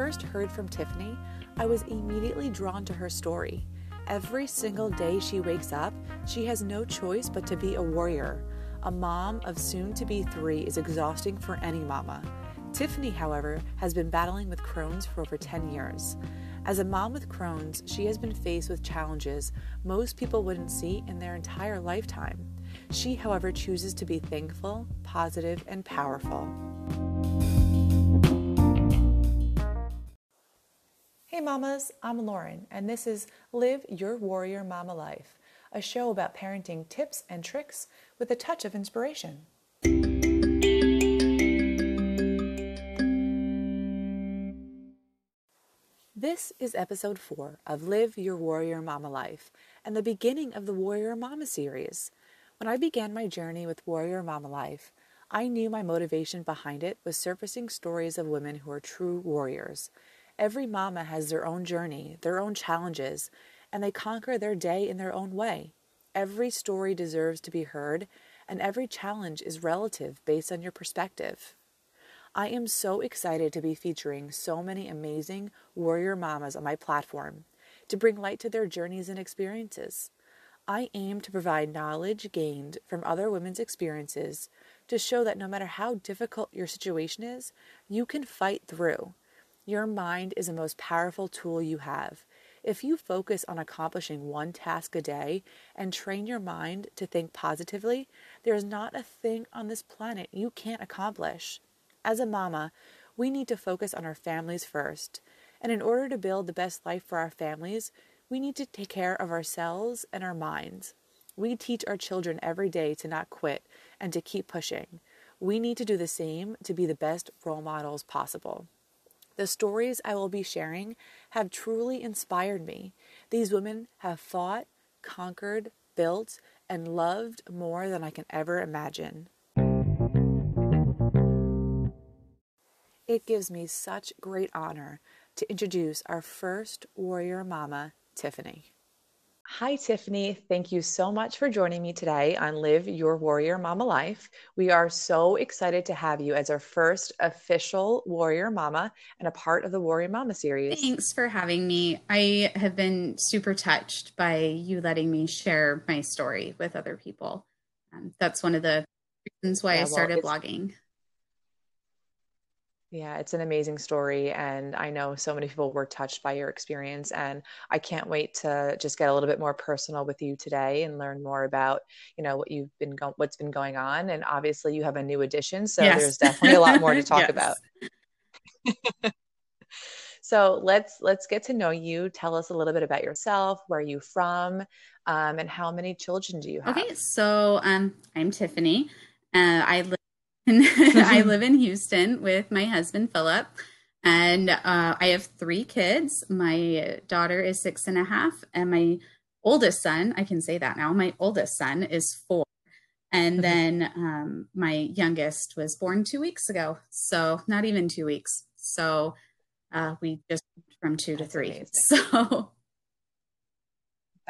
first heard from Tiffany, I was immediately drawn to her story. Every single day she wakes up, she has no choice but to be a warrior. A mom of soon to be three is exhausting for any mama. Tiffany, however, has been battling with Crohn's for over 10 years. As a mom with Crohn's, she has been faced with challenges most people wouldn't see in their entire lifetime. She, however, chooses to be thankful, positive, and powerful. Hey, mamas, I'm Lauren, and this is Live Your Warrior Mama Life, a show about parenting tips and tricks with a touch of inspiration. This is episode four of Live Your Warrior Mama Life and the beginning of the Warrior Mama series. When I began my journey with Warrior Mama Life, I knew my motivation behind it was surfacing stories of women who are true warriors. Every mama has their own journey, their own challenges, and they conquer their day in their own way. Every story deserves to be heard, and every challenge is relative based on your perspective. I am so excited to be featuring so many amazing warrior mamas on my platform to bring light to their journeys and experiences. I aim to provide knowledge gained from other women's experiences to show that no matter how difficult your situation is, you can fight through. Your mind is the most powerful tool you have. If you focus on accomplishing one task a day and train your mind to think positively, there is not a thing on this planet you can't accomplish. As a mama, we need to focus on our families first. And in order to build the best life for our families, we need to take care of ourselves and our minds. We teach our children every day to not quit and to keep pushing. We need to do the same to be the best role models possible. The stories I will be sharing have truly inspired me. These women have fought, conquered, built, and loved more than I can ever imagine. It gives me such great honor to introduce our first warrior mama, Tiffany. Hi, Tiffany. Thank you so much for joining me today on Live Your Warrior Mama Life. We are so excited to have you as our first official Warrior Mama and a part of the Warrior Mama series. Thanks for having me. I have been super touched by you letting me share my story with other people. Um, that's one of the reasons why yeah, I started well, blogging. Yeah, it's an amazing story. And I know so many people were touched by your experience. And I can't wait to just get a little bit more personal with you today and learn more about, you know, what you've been going, what's been going on. And obviously you have a new addition. So yes. there's definitely a lot more to talk about. so let's let's get to know you. Tell us a little bit about yourself. Where are you from? Um, and how many children do you have? Okay, so um, I'm Tiffany. Uh, I live I live in Houston with my husband, Philip. And uh, I have three kids. My daughter is six and a half, and my oldest son, I can say that now, my oldest son is four. And then um, my youngest was born two weeks ago. So not even two weeks. So uh, we just from two That's to three. Amazing. So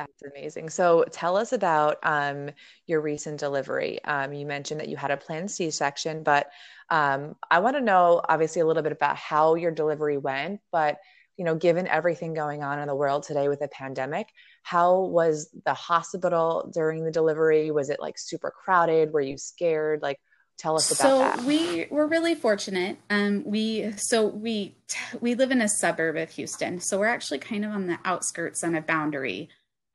that's amazing. So tell us about um, your recent delivery. Um, you mentioned that you had a planned C section, but um, I want to know obviously a little bit about how your delivery went. But you know, given everything going on in the world today with the pandemic, how was the hospital during the delivery? Was it like super crowded? Were you scared? Like, tell us about so that. So we were really fortunate. Um, we so we we live in a suburb of Houston, so we're actually kind of on the outskirts on a boundary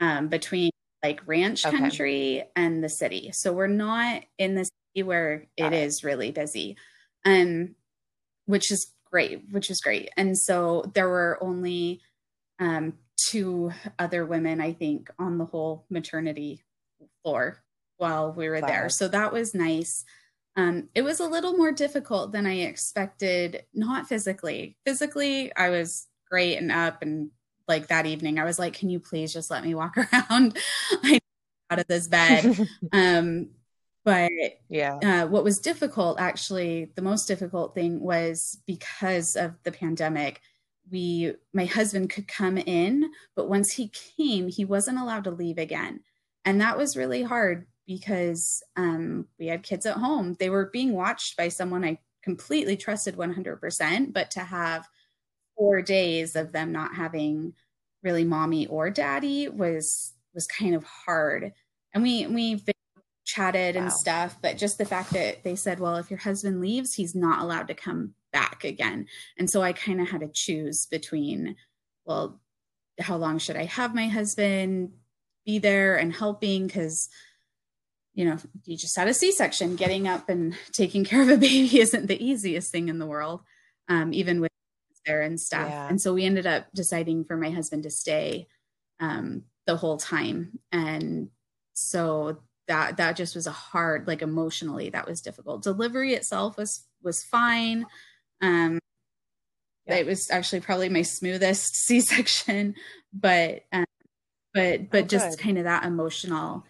um, between like ranch okay. country and the city. So we're not in the city where it, it is really busy, um, which is great, which is great. And so there were only um, two other women, I think, on the whole maternity floor while we were there. So that was nice. Um, it was a little more difficult than I expected, not physically. Physically, I was great and up and like that evening, I was like, can you please just let me walk around? Out of this bed. um, but yeah, uh, what was difficult, actually, the most difficult thing was because of the pandemic. We, my husband could come in, but once he came, he wasn't allowed to leave again, and that was really hard because um, we had kids at home. They were being watched by someone I completely trusted 100%, but to have four days of them not having really mommy or daddy was was kind of hard. And we we chatted wow. and stuff, but just the fact that they said, well, if your husband leaves, he's not allowed to come back again. And so I kind of had to choose between, well, how long should I have my husband be there and helping? Because, you know, you just had a C section. Getting up and taking care of a baby isn't the easiest thing in the world, um, even with there and stuff. Yeah. And so we ended up deciding for my husband to stay um, the whole time. And so that that just was a hard like emotionally that was difficult delivery itself was was fine um yeah. it was actually probably my smoothest c-section but um, but but oh, just kind of that emotional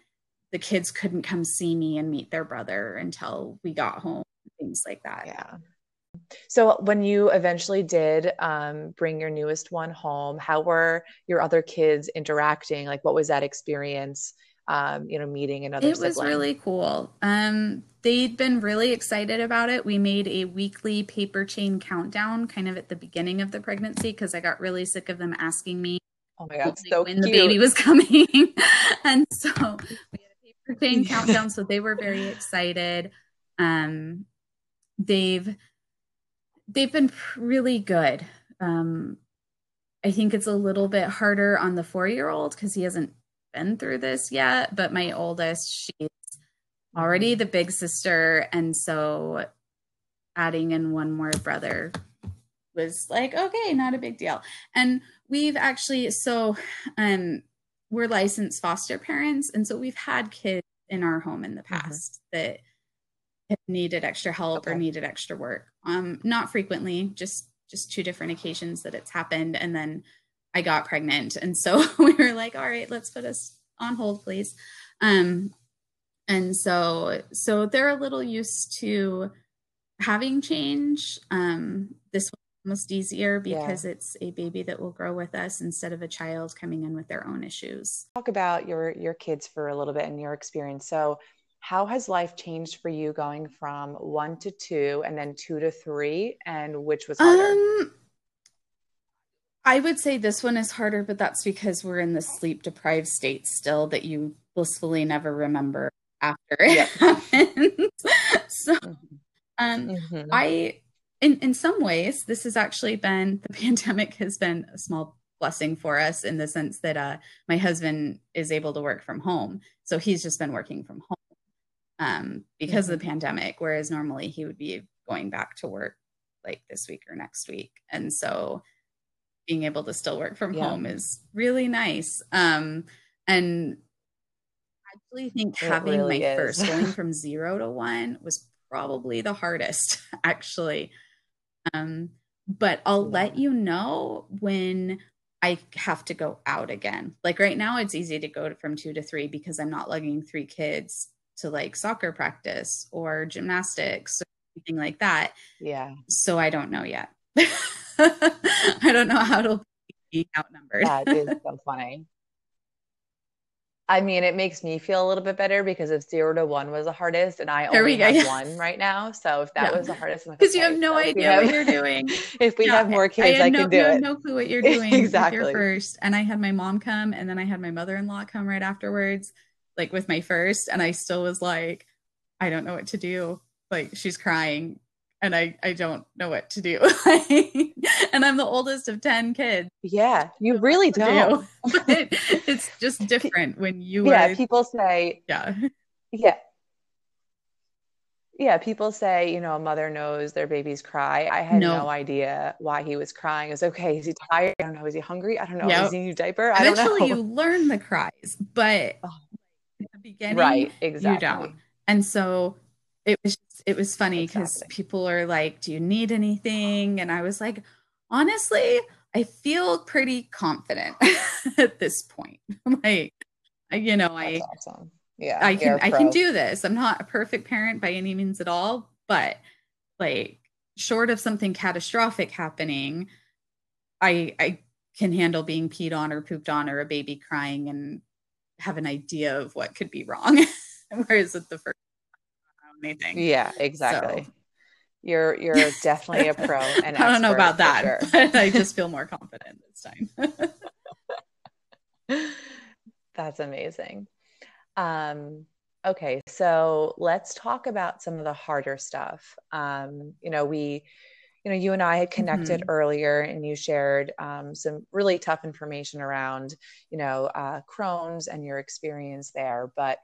the kids couldn't come see me and meet their brother until we got home things like that yeah so when you eventually did um, bring your newest one home how were your other kids interacting like what was that experience um, you know, meeting another. It was really cool. Um, they'd been really excited about it. We made a weekly paper chain countdown, kind of at the beginning of the pregnancy, because I got really sick of them asking me. Oh my god, so when cute. the baby was coming, and so we had a paper chain countdown. So they were very excited. Um, they've they've been really good. Um, I think it's a little bit harder on the four year old because he hasn't been through this yet, but my oldest, she's already the big sister. And so adding in one more brother was like, okay, not a big deal. And we've actually, so um, we're licensed foster parents. And so we've had kids in our home in the mm-hmm. past mm-hmm. that needed extra help okay. or needed extra work. Um, not frequently, just just two different occasions that it's happened. And then I got pregnant. And so we were like, all right, let's put us on hold, please. Um, and so, so they're a little used to having change. Um, this was almost easier because yeah. it's a baby that will grow with us instead of a child coming in with their own issues. Talk about your your kids for a little bit and your experience. So, how has life changed for you going from one to two and then two to three, and which was harder? Um, I would say this one is harder, but that's because we're in the sleep deprived state still that you blissfully never remember after it yep. happens. so, mm-hmm. um, mm-hmm. I, in in some ways, this has actually been the pandemic has been a small blessing for us in the sense that uh, my husband is able to work from home, so he's just been working from home um, because mm-hmm. of the pandemic, whereas normally he would be going back to work like this week or next week, and so being able to still work from yeah. home is really nice. Um, and I actually think it having really my is. first going from zero to one was probably the hardest, actually. Um, but I'll yeah. let you know when I have to go out again. Like right now, it's easy to go from two to three because I'm not lugging three kids to like soccer practice or gymnastics or anything like that. Yeah. So I don't know yet. I don't know how to be outnumbered. that is so funny. I mean, it makes me feel a little bit better because if zero to one was the hardest, and I only have yeah. one right now, so if that yeah. was the hardest, because okay, you have no so idea have, what you're doing. if we yeah, have more kids, I, I no, can do you it. no clue what you're doing. exactly. Your first, and I had my mom come, and then I had my mother-in-law come right afterwards, like with my first, and I still was like, I don't know what to do. Like she's crying and I, I don't know what to do. and I'm the oldest of 10 kids. Yeah, you really don't. Do. it's just different when you Yeah, are, people say Yeah. Yeah. Yeah, people say, you know, a mother knows their babies cry. I had no, no idea why he was crying. It was okay. Is he tired? I don't know. Is he hungry? I don't know. Yep. Is he new diaper? I Eventually don't know. you learn the cries, but oh. Beginning, right, exactly. you don't. And so it was it was funny because exactly. people are like, "Do you need anything?" And I was like, honestly, I feel pretty confident at this point. like, you know, That's I awesome. yeah, I can I can do this. I'm not a perfect parent by any means at all, but like short of something catastrophic happening, I I can handle being peed on or pooped on or a baby crying and have an idea of what could be wrong. Whereas at the first anything. Yeah, exactly. So. you're you're definitely a pro and I don't know about that, sure. but I just feel more confident this time. That's amazing. Um, okay, so let's talk about some of the harder stuff. Um, you know, we, you know, you and I had connected mm-hmm. earlier, and you shared um, some really tough information around, you know, uh, Crohn's and your experience there. But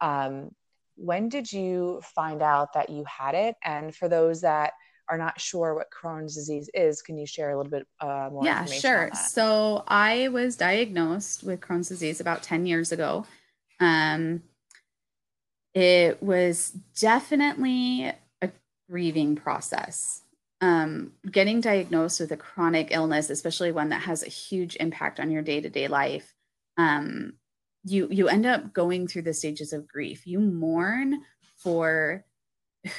um, when did you find out that you had it? And for those that are not sure what Crohn's disease is, can you share a little bit uh, more? Yeah, sure. So I was diagnosed with Crohn's disease about 10 years ago. Um, it was definitely a grieving process. Um, getting diagnosed with a chronic illness, especially one that has a huge impact on your day to day life, um, you you end up going through the stages of grief. You mourn for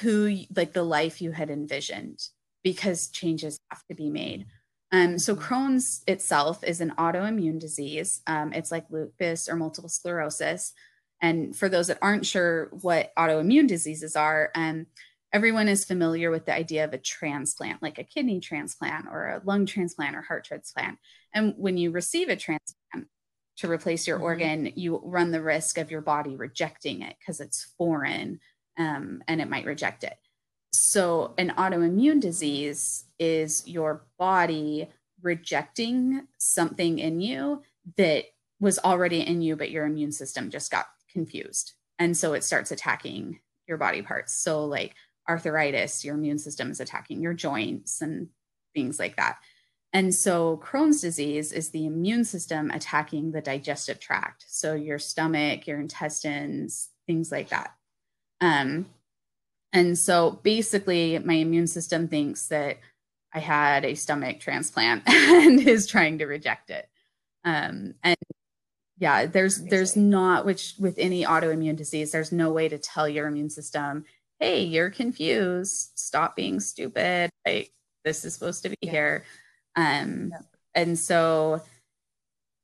who like the life you had envisioned because changes have to be made. Um, so mm-hmm. crohn's itself is an autoimmune disease. Um, it's like lupus or multiple sclerosis. And for those that aren't sure what autoimmune diseases are um, everyone is familiar with the idea of a transplant like a kidney transplant or a lung transplant or heart transplant and when you receive a transplant to replace your mm-hmm. organ, you run the risk of your body rejecting it because it's foreign um, and it might reject it. So, an autoimmune disease is your body rejecting something in you that was already in you, but your immune system just got confused. And so it starts attacking your body parts. So, like arthritis, your immune system is attacking your joints and things like that. And so Crohn's disease is the immune system attacking the digestive tract. So your stomach, your intestines, things like that. Um, and so basically, my immune system thinks that I had a stomach transplant and is trying to reject it. Um, and yeah, there's there's not which with any autoimmune disease, there's no way to tell your immune system, hey, you're confused, stop being stupid. Like this is supposed to be yeah. here. Um, yeah. And so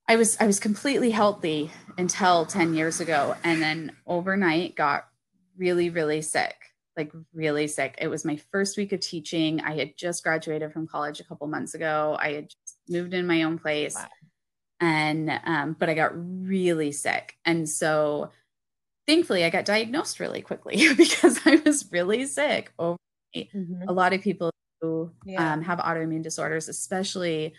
I was I was completely healthy until 10 years ago and then overnight got really really sick like really sick it was my first week of teaching i had just graduated from college a couple months ago i had moved in my own place wow. and um, but i got really sick and so thankfully i got diagnosed really quickly because i was really sick over mm-hmm. a lot of people who yeah. um, have autoimmune disorders, especially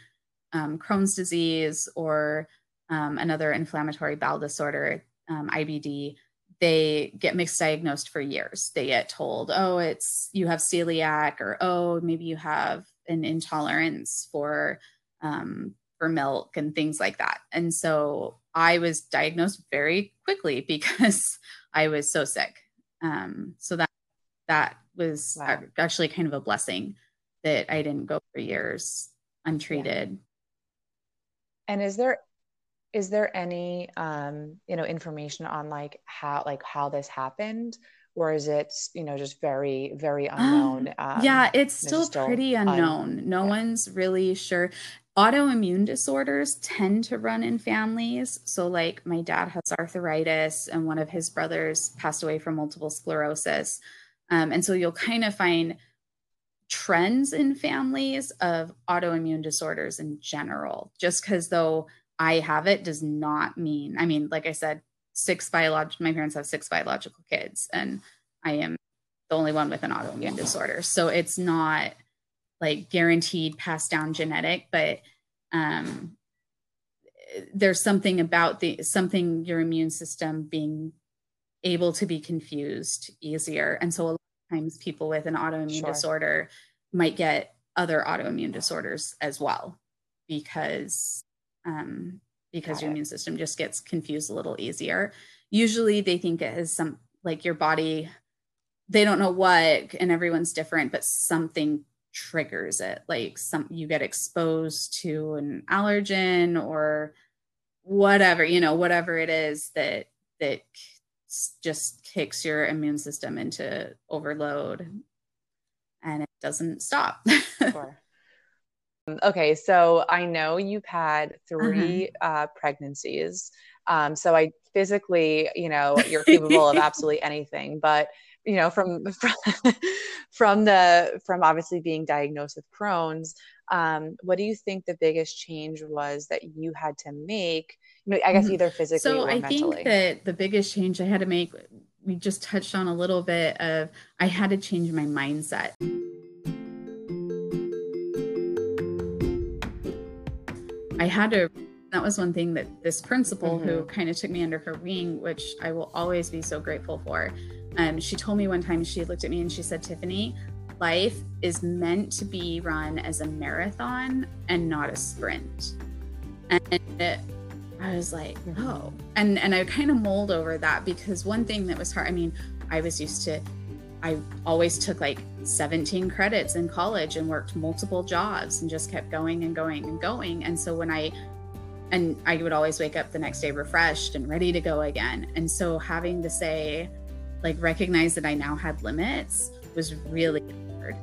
um, Crohn's disease or um, another inflammatory bowel disorder, um, IBD, they get mixed diagnosed for years. They get told, oh, it's you have celiac, or oh, maybe you have an intolerance for um, for milk and things like that. And so I was diagnosed very quickly because I was so sick. Um, so that that was wow. actually kind of a blessing that I didn't go for years untreated. Yeah. And is there is there any um you know information on like how like how this happened or is it you know just very very unknown um, yeah it's still pretty unknown un- no yeah. one's really sure autoimmune disorders tend to run in families so like my dad has arthritis and one of his brothers passed away from multiple sclerosis um, and so you'll kind of find trends in families of autoimmune disorders in general. Just because though I have it does not mean, I mean, like I said, six biological, my parents have six biological kids, and I am the only one with an autoimmune disorder. So it's not like guaranteed passed down genetic, but um, there's something about the something your immune system being able to be confused easier. And so a lot of times people with an autoimmune sure. disorder might get other autoimmune disorders as well because um, because Got your it. immune system just gets confused a little easier. Usually they think it has some like your body they don't know what and everyone's different but something triggers it like some you get exposed to an allergen or whatever you know whatever it is that that just kicks your immune system into overload and it doesn't stop. sure. Okay, so I know you've had 3 uh-huh. uh, pregnancies. Um, so I physically, you know, you're capable of absolutely anything. But you know from from, from the from obviously being diagnosed with crohn's um, what do you think the biggest change was that you had to make you know, i guess mm-hmm. either physically so or I mentally think that the biggest change i had to make we just touched on a little bit of i had to change my mindset i had to that was one thing that this principal mm-hmm. who kind of took me under her wing which i will always be so grateful for um, she told me one time she looked at me and she said tiffany life is meant to be run as a marathon and not a sprint. And i was like oh and and i kind of mulled over that because one thing that was hard i mean i was used to i always took like 17 credits in college and worked multiple jobs and just kept going and going and going. And so when i and I would always wake up the next day refreshed and ready to go again. And so having to say, like, recognize that I now had limits was really hard.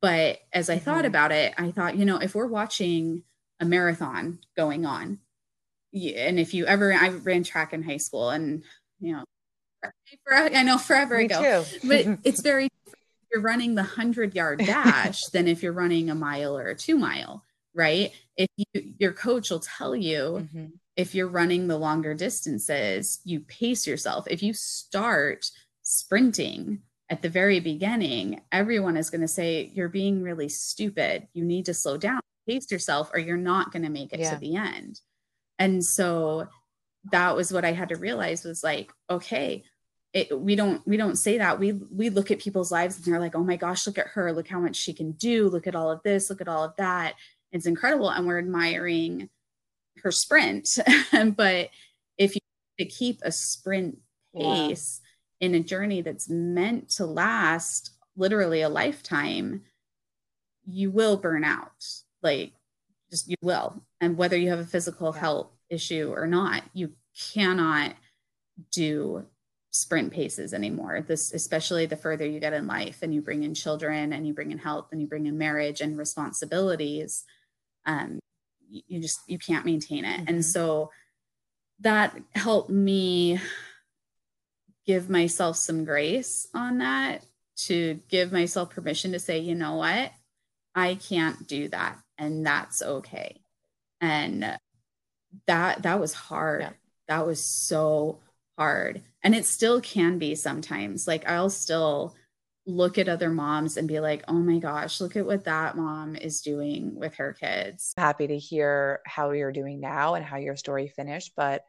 But as I thought mm-hmm. about it, I thought, you know, if we're watching a marathon going on, and if you ever, I ran track in high school and, you know, for, I know forever Me ago, but it's very you're running the 100 yard dash than if you're running a mile or a two mile, right? If you, your coach will tell you mm-hmm. If you're running the longer distances, you pace yourself. If you start sprinting at the very beginning, everyone is going to say, You're being really stupid. You need to slow down, pace yourself, or you're not going to make it yeah. to the end. And so that was what I had to realize was like, okay, it, we don't we don't say that we we look at people's lives and they're like oh my gosh look at her look how much she can do look at all of this look at all of that it's incredible and we're admiring her sprint but if you to keep a sprint pace yeah. in a journey that's meant to last literally a lifetime you will burn out. Like just you will. And whether you have a physical health issue or not you cannot do sprint paces anymore. This especially the further you get in life and you bring in children and you bring in health and you bring in marriage and responsibilities um you just you can't maintain it. Mm-hmm. and so that helped me give myself some grace on that to give myself permission to say you know what? I can't do that and that's okay. And that that was hard. Yeah. that was so hard. And it still can be sometimes. Like i'll still look at other moms and be like oh my gosh look at what that mom is doing with her kids. Happy to hear how you're doing now and how your story finished but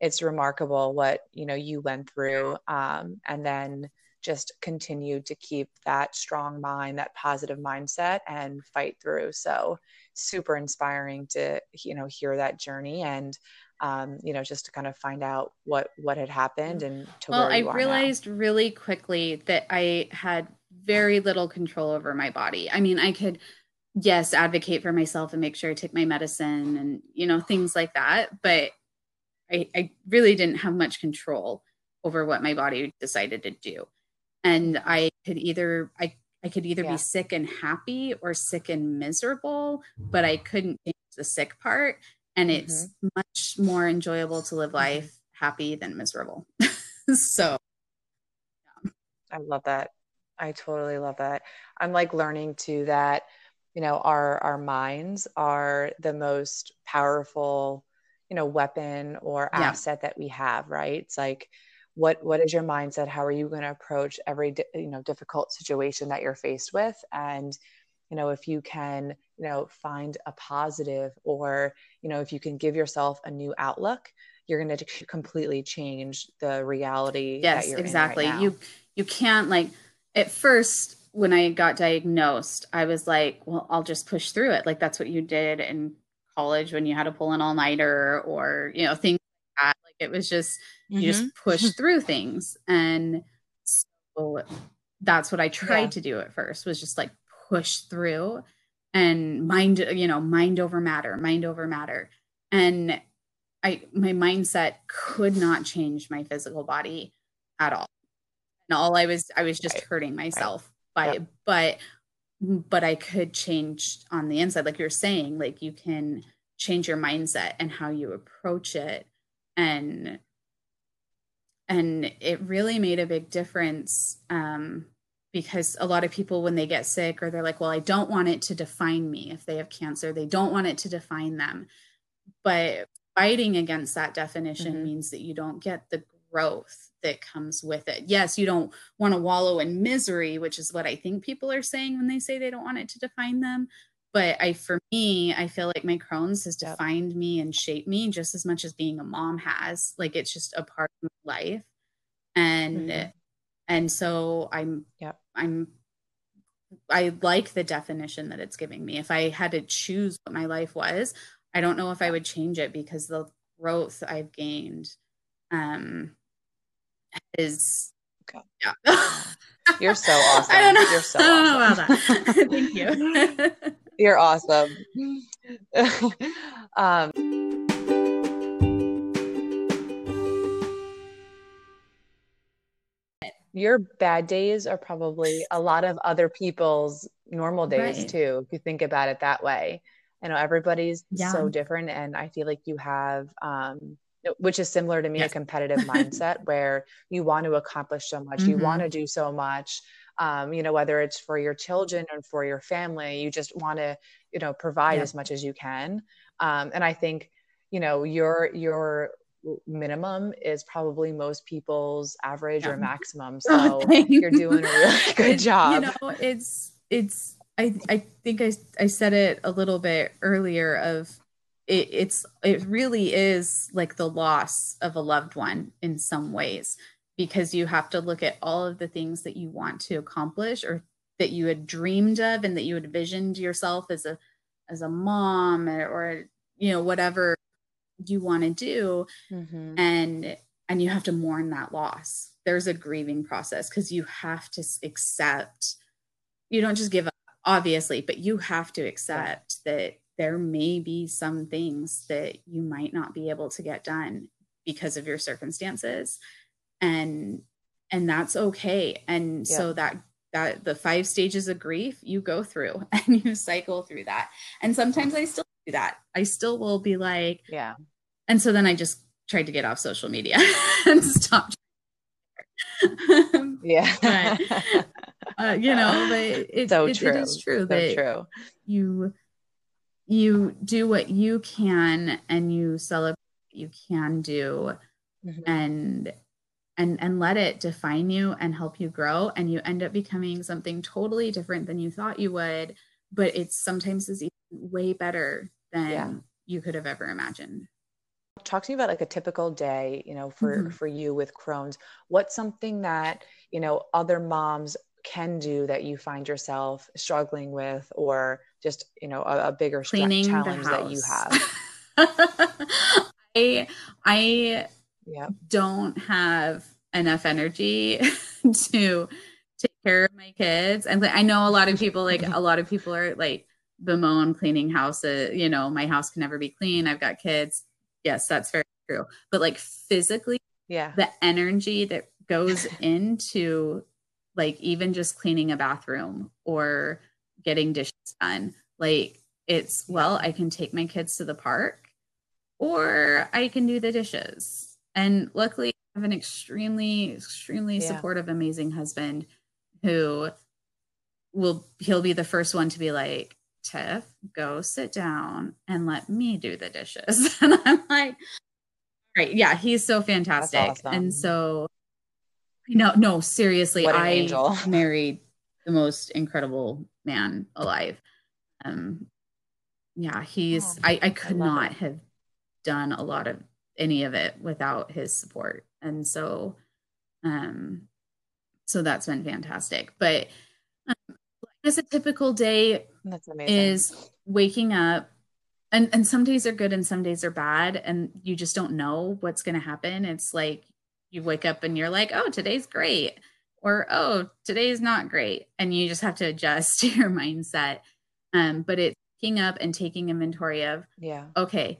it's remarkable what you know you went through um, and then just continued to keep that strong mind that positive mindset and fight through. So super inspiring to you know hear that journey and um, you know, just to kind of find out what what had happened and to well, I realized now. really quickly that I had very little control over my body. I mean, I could yes advocate for myself and make sure I take my medicine and you know things like that, but I, I really didn't have much control over what my body decided to do, and I could either I I could either yeah. be sick and happy or sick and miserable, but I couldn't change the sick part and it's mm-hmm. much more enjoyable to live mm-hmm. life happy than miserable. so yeah. I love that. I totally love that. I'm like learning to that you know our our minds are the most powerful you know weapon or asset yeah. that we have, right? It's like what what is your mindset? How are you going to approach every you know difficult situation that you're faced with and you know if you can you know find a positive or you know if you can give yourself a new outlook you're going to completely change the reality yes exactly right you you can't like at first when i got diagnosed i was like well i'll just push through it like that's what you did in college when you had to pull an all-nighter or you know things like that like it was just mm-hmm. you just mm-hmm. push through things and so that's what i tried yeah. to do at first was just like push through and mind you know mind over matter mind over matter and i my mindset could not change my physical body at all and all i was i was just right. hurting myself right. by yep. but but i could change on the inside like you're saying like you can change your mindset and how you approach it and and it really made a big difference um, because a lot of people when they get sick or they're like well i don't want it to define me if they have cancer they don't want it to define them. But fighting against that definition mm-hmm. means that you don't get the growth that comes with it. Yes you don't want to wallow in misery which is what i think people are saying when they say they don't want it to define them. But i for me i feel like my crohn's has defined me and shaped me just as much as being a mom has. Like it's just a part of my life. And mm-hmm. And so i'm yeah. I'm i like the definition that it's giving me. If i had to choose what my life was i don't know if i would change it because the growth i've gained um is okay. yeah. You're so awesome. I don't know. you're so I don't know about that. Thank you. You're awesome. Um your bad days are probably a lot of other people's normal days right. too if you think about it that way i know everybody's yeah. so different and i feel like you have um, which is similar to me yes. a competitive mindset where you want to accomplish so much mm-hmm. you want to do so much um, you know whether it's for your children and for your family you just want to you know provide yeah. as much as you can um, and i think you know your your minimum is probably most people's average yeah. or maximum. Oh, so you're doing a really good job. You know, it's it's I I think I I said it a little bit earlier of it, it's it really is like the loss of a loved one in some ways because you have to look at all of the things that you want to accomplish or that you had dreamed of and that you had envisioned yourself as a as a mom or you know whatever you want to do mm-hmm. and and you have to mourn that loss there's a grieving process because you have to accept you don't just give up obviously but you have to accept yeah. that there may be some things that you might not be able to get done because of your circumstances and and that's okay and yeah. so that that the five stages of grief you go through and you cycle through that and sometimes i still do that i still will be like yeah and so then i just tried to get off social media and stop yeah but, uh, you know but it, so it, true. it is true so that true. you you do what you can and you celebrate what you can do mm-hmm. and and and let it define you and help you grow and you end up becoming something totally different than you thought you would but it's sometimes is way better than yeah. you could have ever imagined talk to me about like a typical day you know for mm-hmm. for you with crohn's what's something that you know other moms can do that you find yourself struggling with or just you know a, a bigger Cleaning challenge that you have i i yeah. don't have enough energy to take care of my kids. And I know a lot of people, like a lot of people are like bemoan cleaning houses. Uh, you know, my house can never be clean. I've got kids. Yes, that's very true. But like physically, yeah, the energy that goes into like even just cleaning a bathroom or getting dishes done, like it's well, I can take my kids to the park or I can do the dishes. And luckily, I have an extremely, extremely yeah. supportive, amazing husband who will, he'll be the first one to be like, Tiff, go sit down and let me do the dishes. and I'm like, right. Yeah, he's so fantastic. Awesome. And so, no, no, seriously, I angel. married the most incredible man alive. Um, yeah, he's, oh, I, I could I not it. have done a lot of any of it without his support. And so, um, so that's been fantastic. But um, as a typical day is waking up and and some days are good and some days are bad and you just don't know what's going to happen. It's like you wake up and you're like oh today's great or oh today's not great and you just have to adjust your mindset. Um but it's waking up and taking inventory of yeah. Okay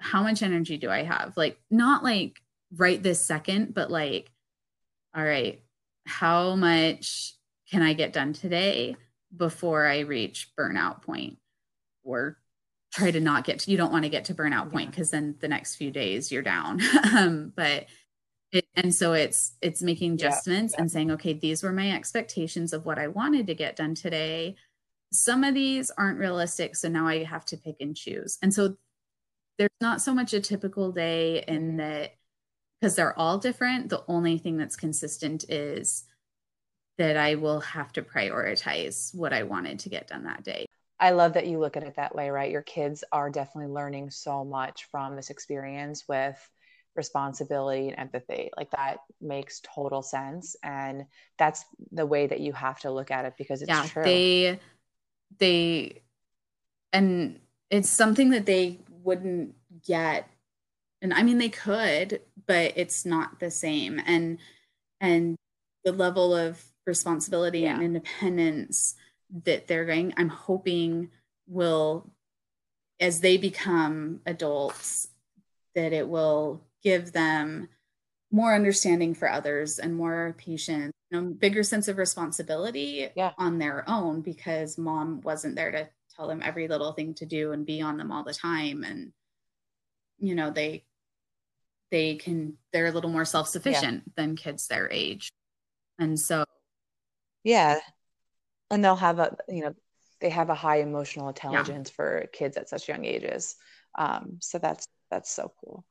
how much energy do I have? Like, not like right this second, but like, all right, how much can I get done today before I reach burnout point? Or try to not get to, you don't want to get to burnout point because then the next few days you're down. um, but it, and so it's it's making adjustments yeah, yeah. and saying okay these were my expectations of what i wanted to get done today some of these aren't realistic so now i have to pick and choose and so there's not so much a typical day in that because they're all different the only thing that's consistent is that i will have to prioritize what i wanted to get done that day I love that you look at it that way, right? Your kids are definitely learning so much from this experience with responsibility and empathy. Like that makes total sense. And that's the way that you have to look at it because it's yeah, true. They, they, and it's something that they wouldn't get. And I mean, they could, but it's not the same. And, and the level of responsibility yeah. and independence that they're going, I'm hoping will, as they become adults, that it will give them more understanding for others and more patience you know, bigger sense of responsibility yeah. on their own because mom wasn't there to tell them every little thing to do and be on them all the time and you know they they can they're a little more self-sufficient yeah. than kids their age and so yeah. And they'll have a you know they have a high emotional intelligence yeah. for kids at such young ages. Um so that's that's so cool.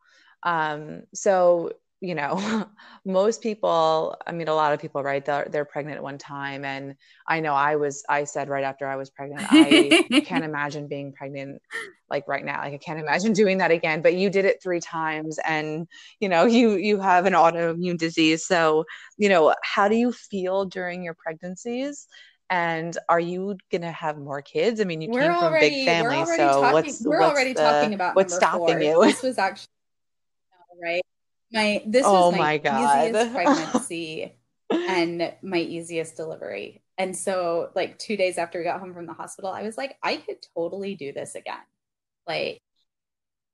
Um, so, you know, most people, I mean, a lot of people, right? They're, they're pregnant at one time. And I know I was, I said right after I was pregnant, I can't imagine being pregnant like right now. Like I can't imagine doing that again, but you did it three times and, you know, you, you have an autoimmune disease. So, you know, how do you feel during your pregnancies? and are you gonna have more kids? I mean, you we're came from already, a big family, so talking, what's we're what's already the, talking about what's stopping four. you? This was actually right? My this oh was my, my God. easiest pregnancy and my easiest delivery. And so like 2 days after we got home from the hospital, I was like I could totally do this again. Like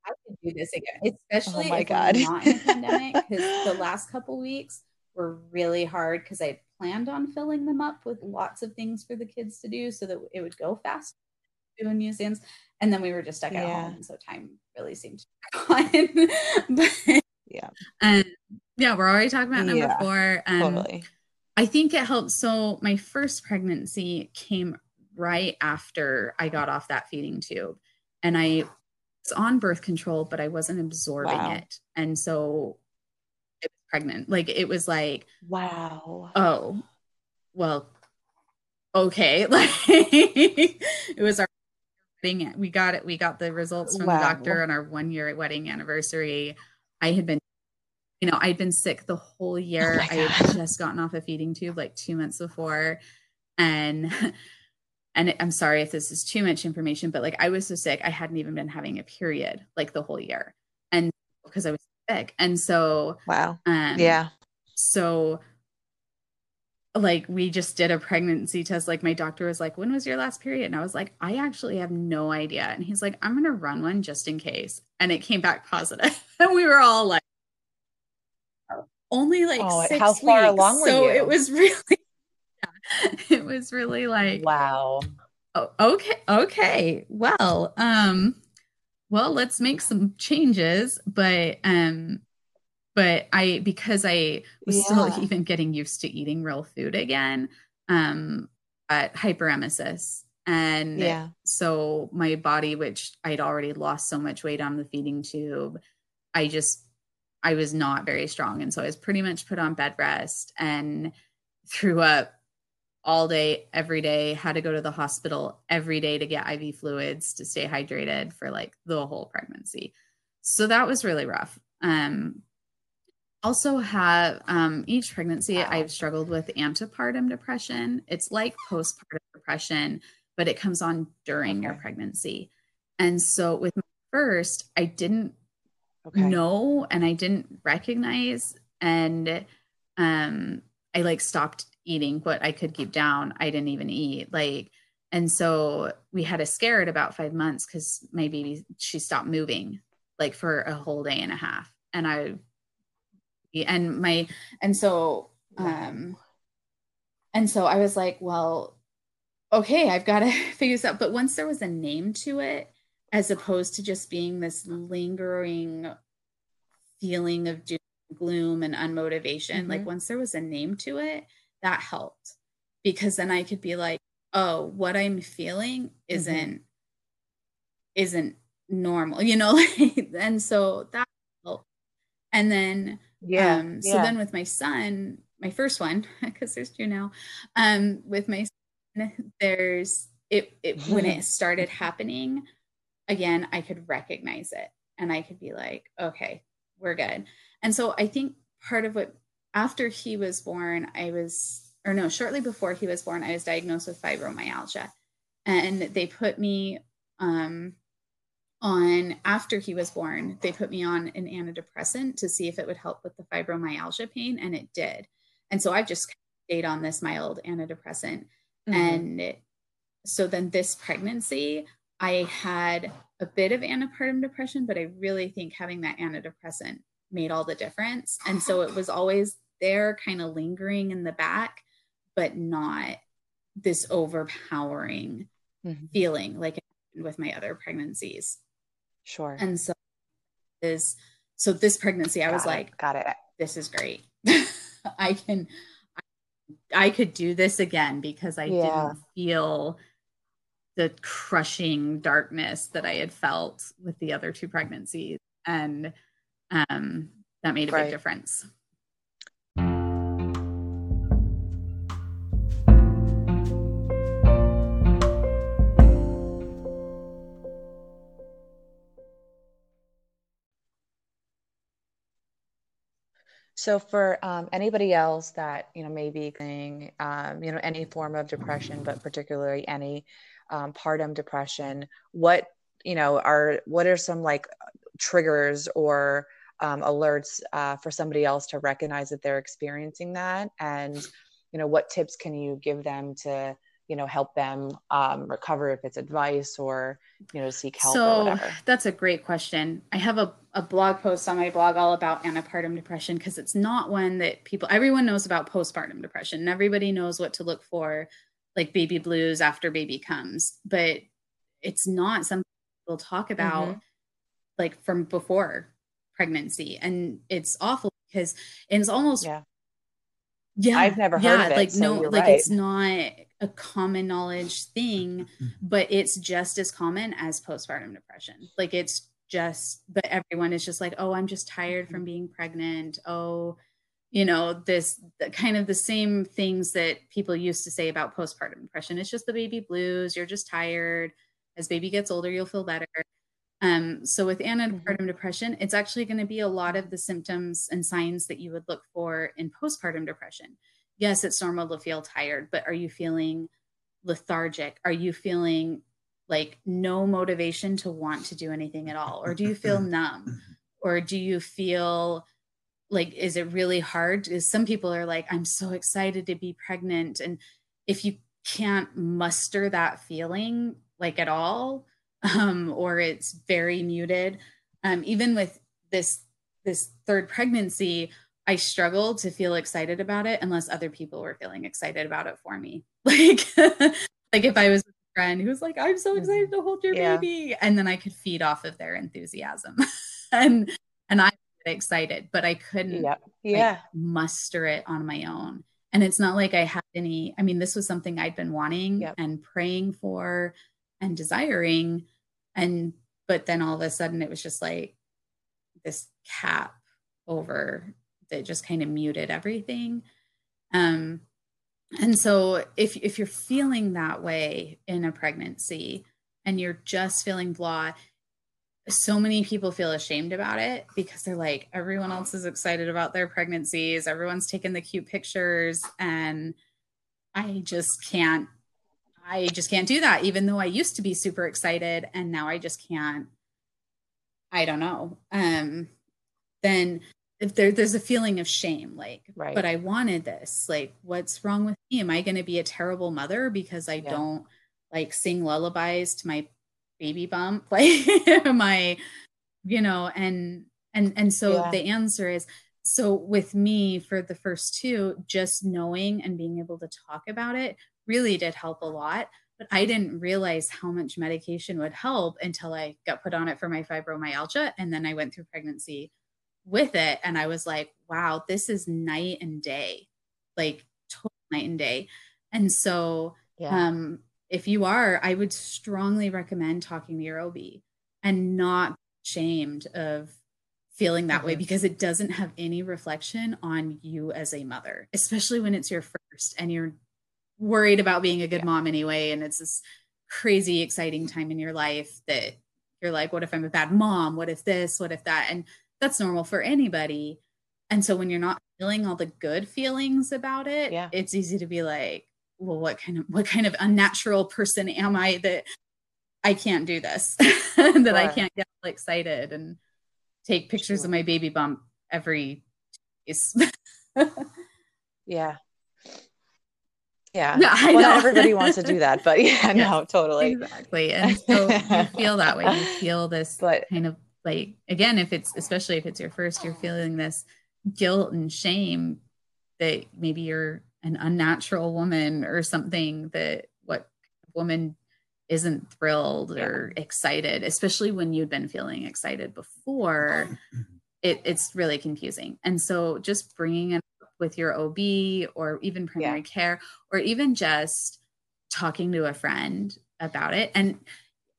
I could do this again, oh especially oh my if God. not in a pandemic because the last couple weeks were really hard because I planned on filling them up with lots of things for the kids to do so that it would go fast doing museums and then we were just stuck at yeah. home so time really seemed gone but yeah and yeah we're already talking about number yeah, four um, totally. i think it helped so my first pregnancy came right after i got off that feeding tube and i was on birth control but i wasn't absorbing wow. it and so it was pregnant like it was like wow oh well okay like it was our wedding. We got it. We got the results from wow. the doctor on our one year wedding anniversary. I had been, you know, I'd been sick the whole year. Oh I had just gotten off a feeding tube like two months before. And, and I'm sorry if this is too much information, but like I was so sick, I hadn't even been having a period like the whole year. And because I was sick. And so, wow. Um, yeah. So like we just did a pregnancy test. Like my doctor was like when was your last period? And i was like i actually have no idea. And he's like i'm gonna run one just in case. And it came back positive. And we were all like only like oh, six how far weeks. along were so it was really yeah, it was really like wow. oh, okay okay. Well um well let's make some changes. But um but I because I was yeah. still even getting used to eating real food again, um, at hyperemesis. And yeah. so my body, which I'd already lost so much weight on the feeding tube, I just I was not very strong. And so I was pretty much put on bed rest and threw up all day, every day, had to go to the hospital every day to get IV fluids to stay hydrated for like the whole pregnancy. So that was really rough. Um, also have um, each pregnancy wow. i've struggled with antepartum depression it's like postpartum depression but it comes on during okay. your pregnancy and so with my first i didn't okay. know and i didn't recognize and um i like stopped eating what i could keep down i didn't even eat like and so we had a scare at about five months because my baby she stopped moving like for a whole day and a half and i and my and so um and so i was like well okay i've got to figure this out but once there was a name to it as opposed to just being this lingering feeling of doom gloom and unmotivation mm-hmm. like once there was a name to it that helped because then i could be like oh what i'm feeling mm-hmm. isn't mm-hmm. isn't normal you know and so that helped. and then yeah, um, so yeah. then with my son my first one because there's two now um with my son there's it, it when it started happening again i could recognize it and i could be like okay we're good and so i think part of what after he was born i was or no shortly before he was born i was diagnosed with fibromyalgia and they put me um on after he was born they put me on an antidepressant to see if it would help with the fibromyalgia pain and it did and so i've just stayed on this mild antidepressant mm-hmm. and so then this pregnancy i had a bit of antepartum depression but i really think having that antidepressant made all the difference and so it was always there kind of lingering in the back but not this overpowering mm-hmm. feeling like with my other pregnancies Sure. And so is so this pregnancy, I got was it. like, got it. This is great. I can I, I could do this again because I yeah. didn't feel the crushing darkness that I had felt with the other two pregnancies. And um, that made a right. big difference. So for um, anybody else that you know may be um, you know any form of depression, but particularly any um, partum depression, what you know are what are some like triggers or um, alerts uh, for somebody else to recognize that they're experiencing that, and you know what tips can you give them to you know help them um, recover if it's advice or you know seek help so that's a great question i have a, a blog post on my blog all about antepartum depression because it's not one that people everyone knows about postpartum depression and everybody knows what to look for like baby blues after baby comes but it's not something we'll talk about mm-hmm. like from before pregnancy and it's awful because it's almost yeah yeah i've never heard yeah, of it like so no like right. it's not a common knowledge thing mm-hmm. but it's just as common as postpartum depression like it's just but everyone is just like oh i'm just tired from mm-hmm. being pregnant oh you know this kind of the same things that people used to say about postpartum depression it's just the baby blues you're just tired as baby gets older you'll feel better um, so with antepartum mm-hmm. depression, it's actually going to be a lot of the symptoms and signs that you would look for in postpartum depression. Yes, it's normal to feel tired, but are you feeling lethargic? Are you feeling like no motivation to want to do anything at all? Or do you feel numb? Or do you feel like, is it really hard? Because some people are like, I'm so excited to be pregnant. And if you can't muster that feeling like at all, um, or it's very muted. Um, even with this this third pregnancy, I struggled to feel excited about it unless other people were feeling excited about it for me. Like like if I was with a friend who was like, "I'm so mm-hmm. excited to hold your yeah. baby," and then I could feed off of their enthusiasm, and and I was excited, but I couldn't yeah. yeah. Like, muster it on my own. And it's not like I had any. I mean, this was something I'd been wanting yep. and praying for and desiring and but then all of a sudden it was just like this cap over that just kind of muted everything um and so if if you're feeling that way in a pregnancy and you're just feeling blah so many people feel ashamed about it because they're like everyone else is excited about their pregnancies everyone's taking the cute pictures and i just can't I just can't do that, even though I used to be super excited and now I just can't. I don't know. Um, then if there, there's a feeling of shame, like, right. but I wanted this. Like, what's wrong with me? Am I going to be a terrible mother because I yeah. don't like sing lullabies to my baby bump? Like, am I, you know, and and and so yeah. the answer is so with me for the first two, just knowing and being able to talk about it really did help a lot. But I didn't realize how much medication would help until I got put on it for my fibromyalgia. And then I went through pregnancy with it and I was like, wow, this is night and day, like total night and day. And so, yeah. um, if you are, I would strongly recommend talking to your OB and not shamed of feeling that mm-hmm. way because it doesn't have any reflection on you as a mother, especially when it's your first and you're worried about being a good yeah. mom anyway. And it's this crazy, exciting time in your life that you're like, what if I'm a bad mom? What if this? What if that? And that's normal for anybody. And so when you're not feeling all the good feelings about it, yeah. it's easy to be like, well, what kind of what kind of unnatural person am I that I can't do this? that sure. I can't get excited and take pictures sure. of my baby bump every yeah. Yeah. No, well, not everybody wants to do that, but yeah, yes, no, totally. Exactly. And so you feel that way. You feel this but, kind of like, again, if it's, especially if it's your first, you're feeling this guilt and shame that maybe you're an unnatural woman or something that what woman isn't thrilled or excited, especially when you'd been feeling excited before, it, it's really confusing. And so just bringing it up with your OB or even primary yeah. care, or even just talking to a friend about it. And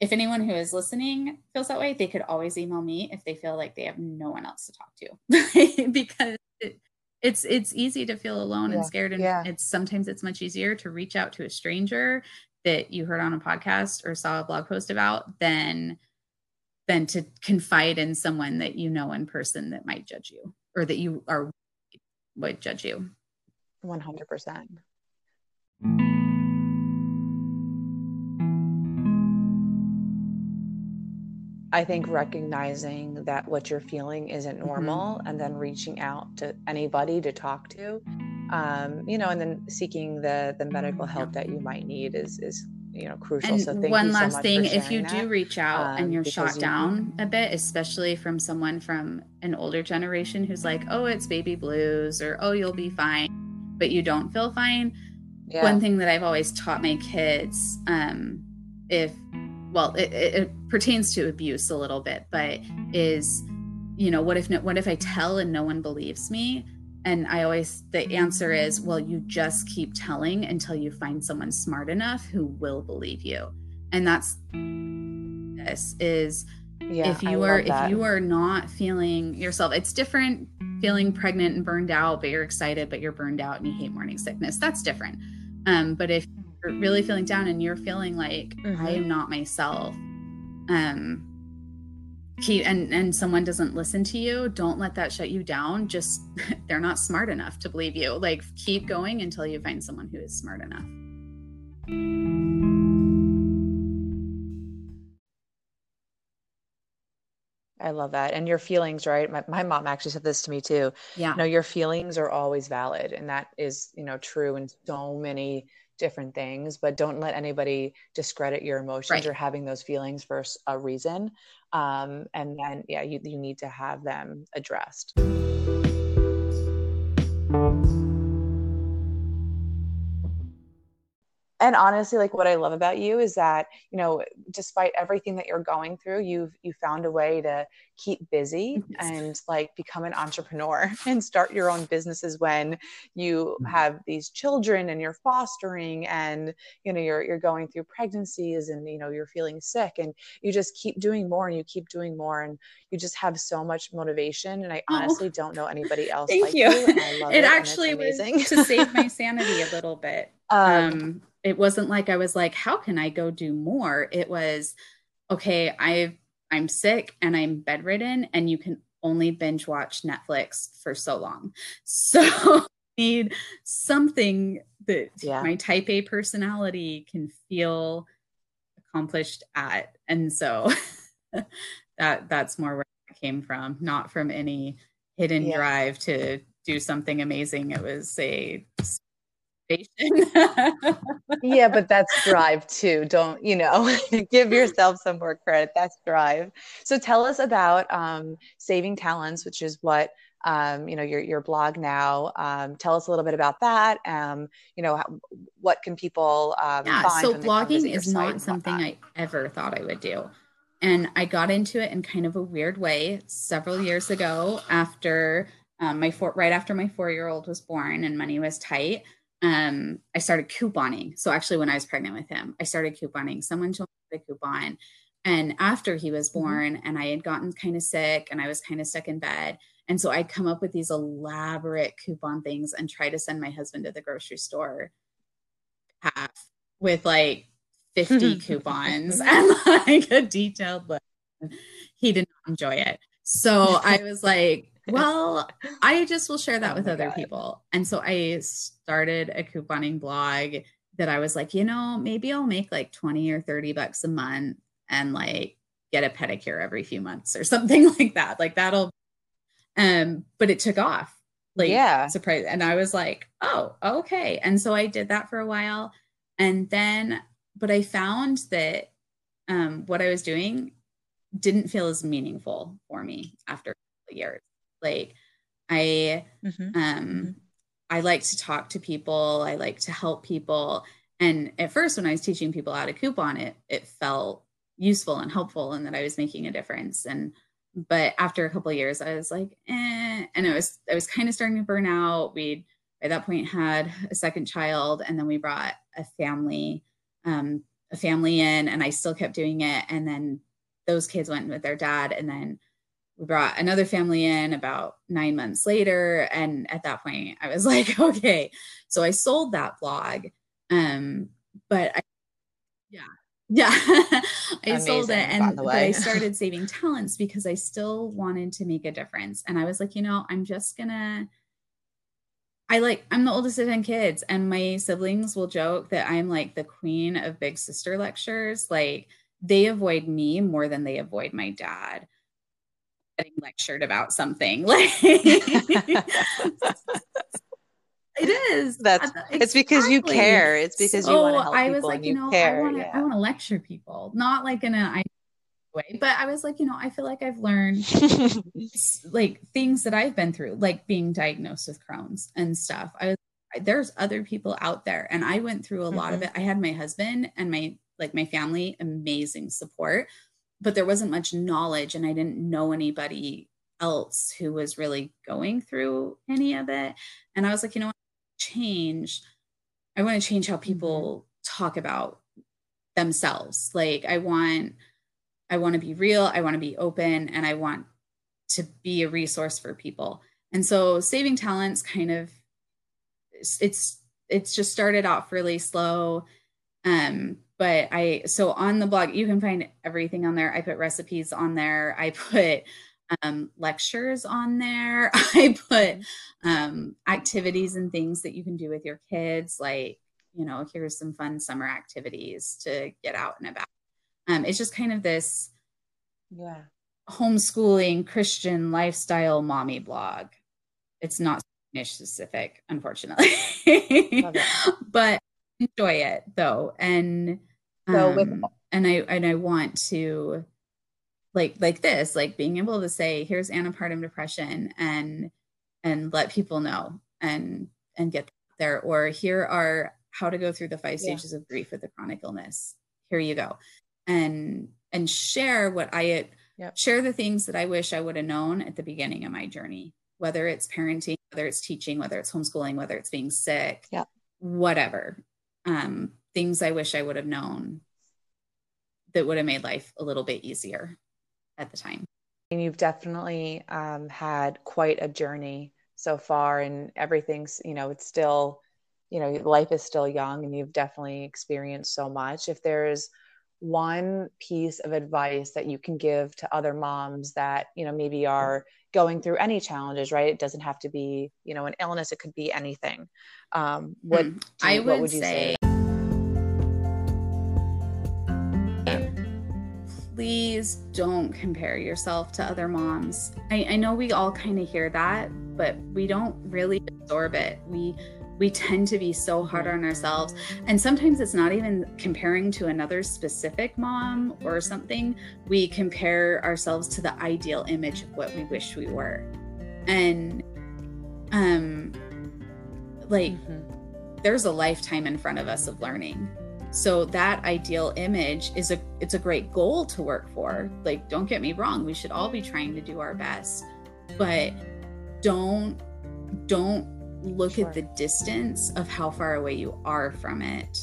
if anyone who is listening feels that way, they could always email me if they feel like they have no one else to talk to because it, it's it's easy to feel alone yeah. and scared and yeah. it's sometimes it's much easier to reach out to a stranger that you heard on a podcast or saw a blog post about than than to confide in someone that you know in person that might judge you or that you are would judge you 100% I think recognizing that what you're feeling isn't mm-hmm. normal mm-hmm. and then reaching out to anybody to talk to um, you know, and then seeking the the medical help that you might need is is you know crucial. And so one last so thing, if you that. do reach out um, and you're shot you, down a bit, especially from someone from an older generation who's like, "Oh, it's baby blues," or "Oh, you'll be fine," but you don't feel fine. Yeah. One thing that I've always taught my kids, um, if well, it, it pertains to abuse a little bit, but is you know what if no, what if I tell and no one believes me? And I always, the answer is, well, you just keep telling until you find someone smart enough who will believe you. And that's this is yeah, if you I are if you are not feeling yourself, it's different feeling pregnant and burned out, but you're excited, but you're burned out and you hate morning sickness. That's different. Um, but if you're really feeling down and you're feeling like mm-hmm. I am not myself, um, keep and and someone doesn't listen to you don't let that shut you down. Just they're not smart enough to believe you. Like keep going until you find someone who is smart enough I love that. And your feelings, right? My, my mom actually said this to me too. Yeah. You know, your feelings are always valid. And that is, you know, true in so many different things, but don't let anybody discredit your emotions right. or having those feelings for a reason um, and then yeah you, you need to have them addressed and honestly like what i love about you is that you know despite everything that you're going through you've you found a way to keep busy and like become an entrepreneur and start your own businesses when you mm-hmm. have these children and you're fostering and you know you're you're going through pregnancies and you know you're feeling sick and you just keep doing more and you keep doing more and you just have so much motivation. And I oh, honestly don't know anybody else thank like you. you. It, it actually was to save my sanity a little bit um, um it wasn't like I was like, how can I go do more? It was, okay, I've I'm sick and I'm bedridden and you can only binge watch Netflix for so long. So I need something that yeah. my type A personality can feel accomplished at. And so that that's more where it came from, not from any hidden yeah. drive to do something amazing. It was a yeah, but that's drive too. Don't, you know, give yourself some more credit. That's drive. So tell us about um, Saving Talents, which is what um, you know your your blog now. Um, tell us a little bit about that. Um, you know, how, what can people um, yeah, so blogging is not something I ever thought I would do. and I got into it in kind of a weird way several years ago after um, my four, right after my four year old was born and money was tight. Um, I started couponing. So actually, when I was pregnant with him, I started couponing. Someone told me to coupon, and after he was mm-hmm. born, and I had gotten kind of sick, and I was kind of stuck in bed, and so I'd come up with these elaborate coupon things and try to send my husband to the grocery store half with like 50 coupons and like a detailed list. He did not enjoy it. So I was like, well, I just will share that oh with other God. people. And so I started a couponing blog that I was like, you know, maybe I'll make like 20 or 30 bucks a month and like get a pedicure every few months or something like that. Like that'll um but it took off. Like yeah. surprise and I was like, "Oh, okay." And so I did that for a while and then but I found that um what I was doing didn't feel as meaningful for me after years. Like I mm-hmm. um mm-hmm. I like to talk to people, I like to help people. And at first when I was teaching people how to coupon it, it felt useful and helpful and that I was making a difference. And but after a couple of years, I was like, eh, and I was I was kind of starting to burn out. We'd by that point had a second child, and then we brought a family, um, a family in, and I still kept doing it. And then those kids went with their dad, and then we brought another family in about nine months later. And at that point, I was like, okay. So I sold that blog. Um, but I, yeah, yeah. I Amazing, sold it and I started saving talents because I still wanted to make a difference. And I was like, you know, I'm just gonna I like I'm the oldest of 10 kids and my siblings will joke that I'm like the queen of big sister lectures. Like they avoid me more than they avoid my dad getting lectured about something. Like it is. That's exactly. it's because you care. It's because so you want to help I was like, you, know, care. I want to yeah. I want to lecture people, not like in a way, but I was like, you know, I feel like I've learned like things that I've been through, like being diagnosed with Crohn's and stuff. I was there's other people out there and I went through a mm-hmm. lot of mm-hmm. it. I had my husband and my like my family amazing support but there wasn't much knowledge and I didn't know anybody else who was really going through any of it. And I was like, you know what? Change. I want to change how people mm-hmm. talk about themselves. Like I want I want to be real, I want to be open, and I want to be a resource for people. And so saving talents kind of it's it's just started off really slow. Um, but I so on the blog you can find everything on there. I put recipes on there. I put um, lectures on there. I put mm-hmm. um, activities and things that you can do with your kids, like you know, here's some fun summer activities to get out and about. Um, it's just kind of this, yeah, homeschooling Christian lifestyle mommy blog. It's not niche specific, unfortunately, but enjoy it though and so um, with and i and i want to like like this like being able to say here's antepartum depression and and let people know and and get there or here are how to go through the five stages yeah. of grief with a chronic illness here you go and and share what i yep. share the things that i wish i would have known at the beginning of my journey whether it's parenting whether it's teaching whether it's homeschooling whether it's being sick yeah whatever um, things I wish I would have known that would have made life a little bit easier at the time. And you've definitely um, had quite a journey so far, and everything's, you know, it's still, you know, life is still young, and you've definitely experienced so much. If there's one piece of advice that you can give to other moms that, you know, maybe are going through any challenges, right? It doesn't have to be, you know, an illness. It could be anything. Um, what hmm. you, I would, would you say, say? Please don't compare yourself to other moms. I, I know we all kind of hear that, but we don't really absorb it. We we tend to be so hard on ourselves. And sometimes it's not even comparing to another specific mom or something. We compare ourselves to the ideal image of what we wish we were. And um like mm-hmm. there's a lifetime in front of us of learning. so that ideal image is a it's a great goal to work for like don't get me wrong we should all be trying to do our best but don't don't look sure. at the distance of how far away you are from it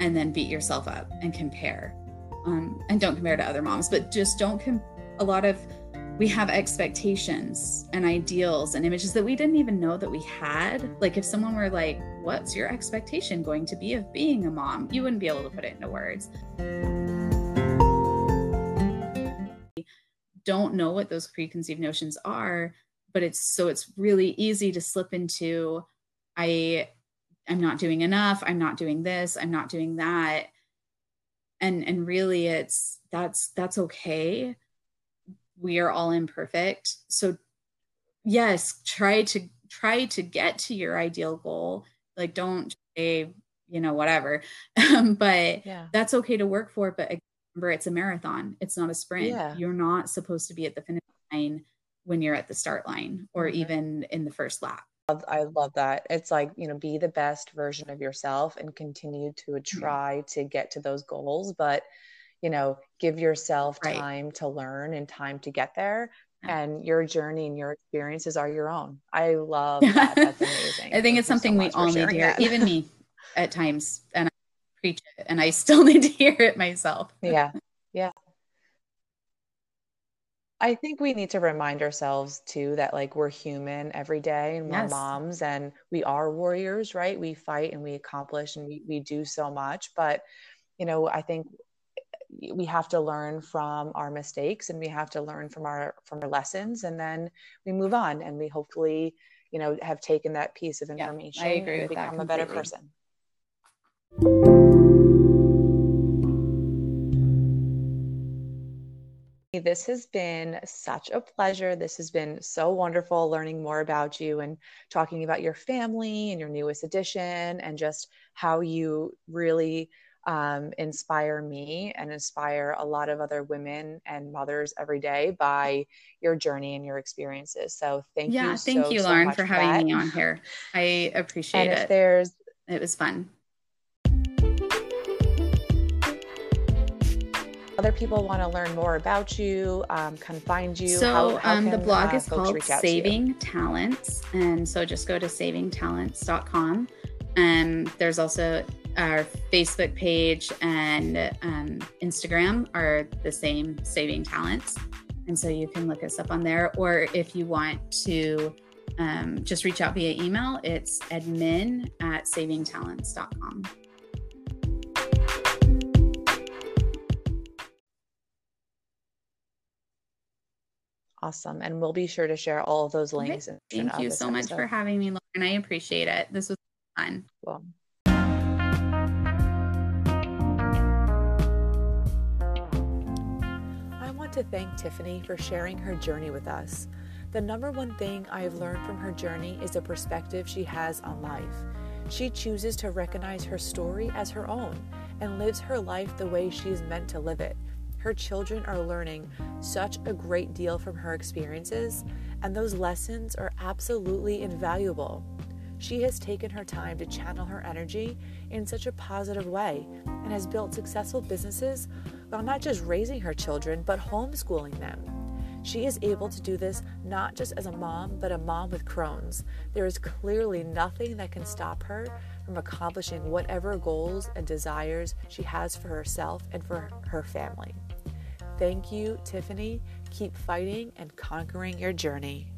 and then beat yourself up and compare um, and don't compare to other moms but just don't com- a lot of we have expectations and ideals and images that we didn't even know that we had. Like if someone were like, "What's your expectation going to be of being a mom?" You wouldn't be able to put it into words. Don't know what those preconceived notions are, but it's so it's really easy to slip into I I'm not doing enough, I'm not doing this, I'm not doing that. And and really it's that's that's okay we are all imperfect so yes try to try to get to your ideal goal like don't say you know whatever um, but yeah. that's okay to work for but remember it's a marathon it's not a sprint yeah. you're not supposed to be at the finish line when you're at the start line or mm-hmm. even in the first lap I love that. It's like, you know, be the best version of yourself and continue to try mm-hmm. to get to those goals. But you know give yourself right. time to learn and time to get there and your journey and your experiences are your own i love that that's amazing i think it's something so we all need to hear that. even me at times and i preach it and i still need to hear it myself yeah yeah I think we need to remind ourselves too that like we're human every day and we're yes. moms and we are warriors, right? We fight and we accomplish and we, we do so much. But, you know, I think eh, we have to learn from our mistakes and we have to learn from our from our lessons and then we move on and we hopefully you know have taken that piece of information yeah, I agree and become a better person This has been such a pleasure. This has been so wonderful learning more about you and talking about your family and your newest addition and just how you really um, inspire me and inspire a lot of other women and mothers every day by your journey and your experiences. So thank yeah, you. Yeah, thank so, you, so Lauren, for having that. me on here. I appreciate and it. there's it was fun. Other people want to learn more about you, um, can find you. So how, how um, can, the blog uh, is called Saving Talents, and so just go to savingtalents.com. And um, there's also our Facebook page and um, Instagram are the same, Saving Talents. And so you can look us up on there. Or if you want to um, just reach out via email, it's admin at savingtalents.com. Awesome. And we'll be sure to share all of those links. Okay. Thank you so much for having me, Lauren. I appreciate it. This was fun. Well, to thank Tiffany for sharing her journey with us. The number one thing I have learned from her journey is the perspective she has on life. She chooses to recognize her story as her own and lives her life the way she is meant to live it. Her children are learning such a great deal from her experiences, and those lessons are absolutely invaluable. She has taken her time to channel her energy in such a positive way and has built successful businesses while not just raising her children, but homeschooling them. She is able to do this not just as a mom, but a mom with Crohn's. There is clearly nothing that can stop her from accomplishing whatever goals and desires she has for herself and for her family. Thank you, Tiffany. Keep fighting and conquering your journey.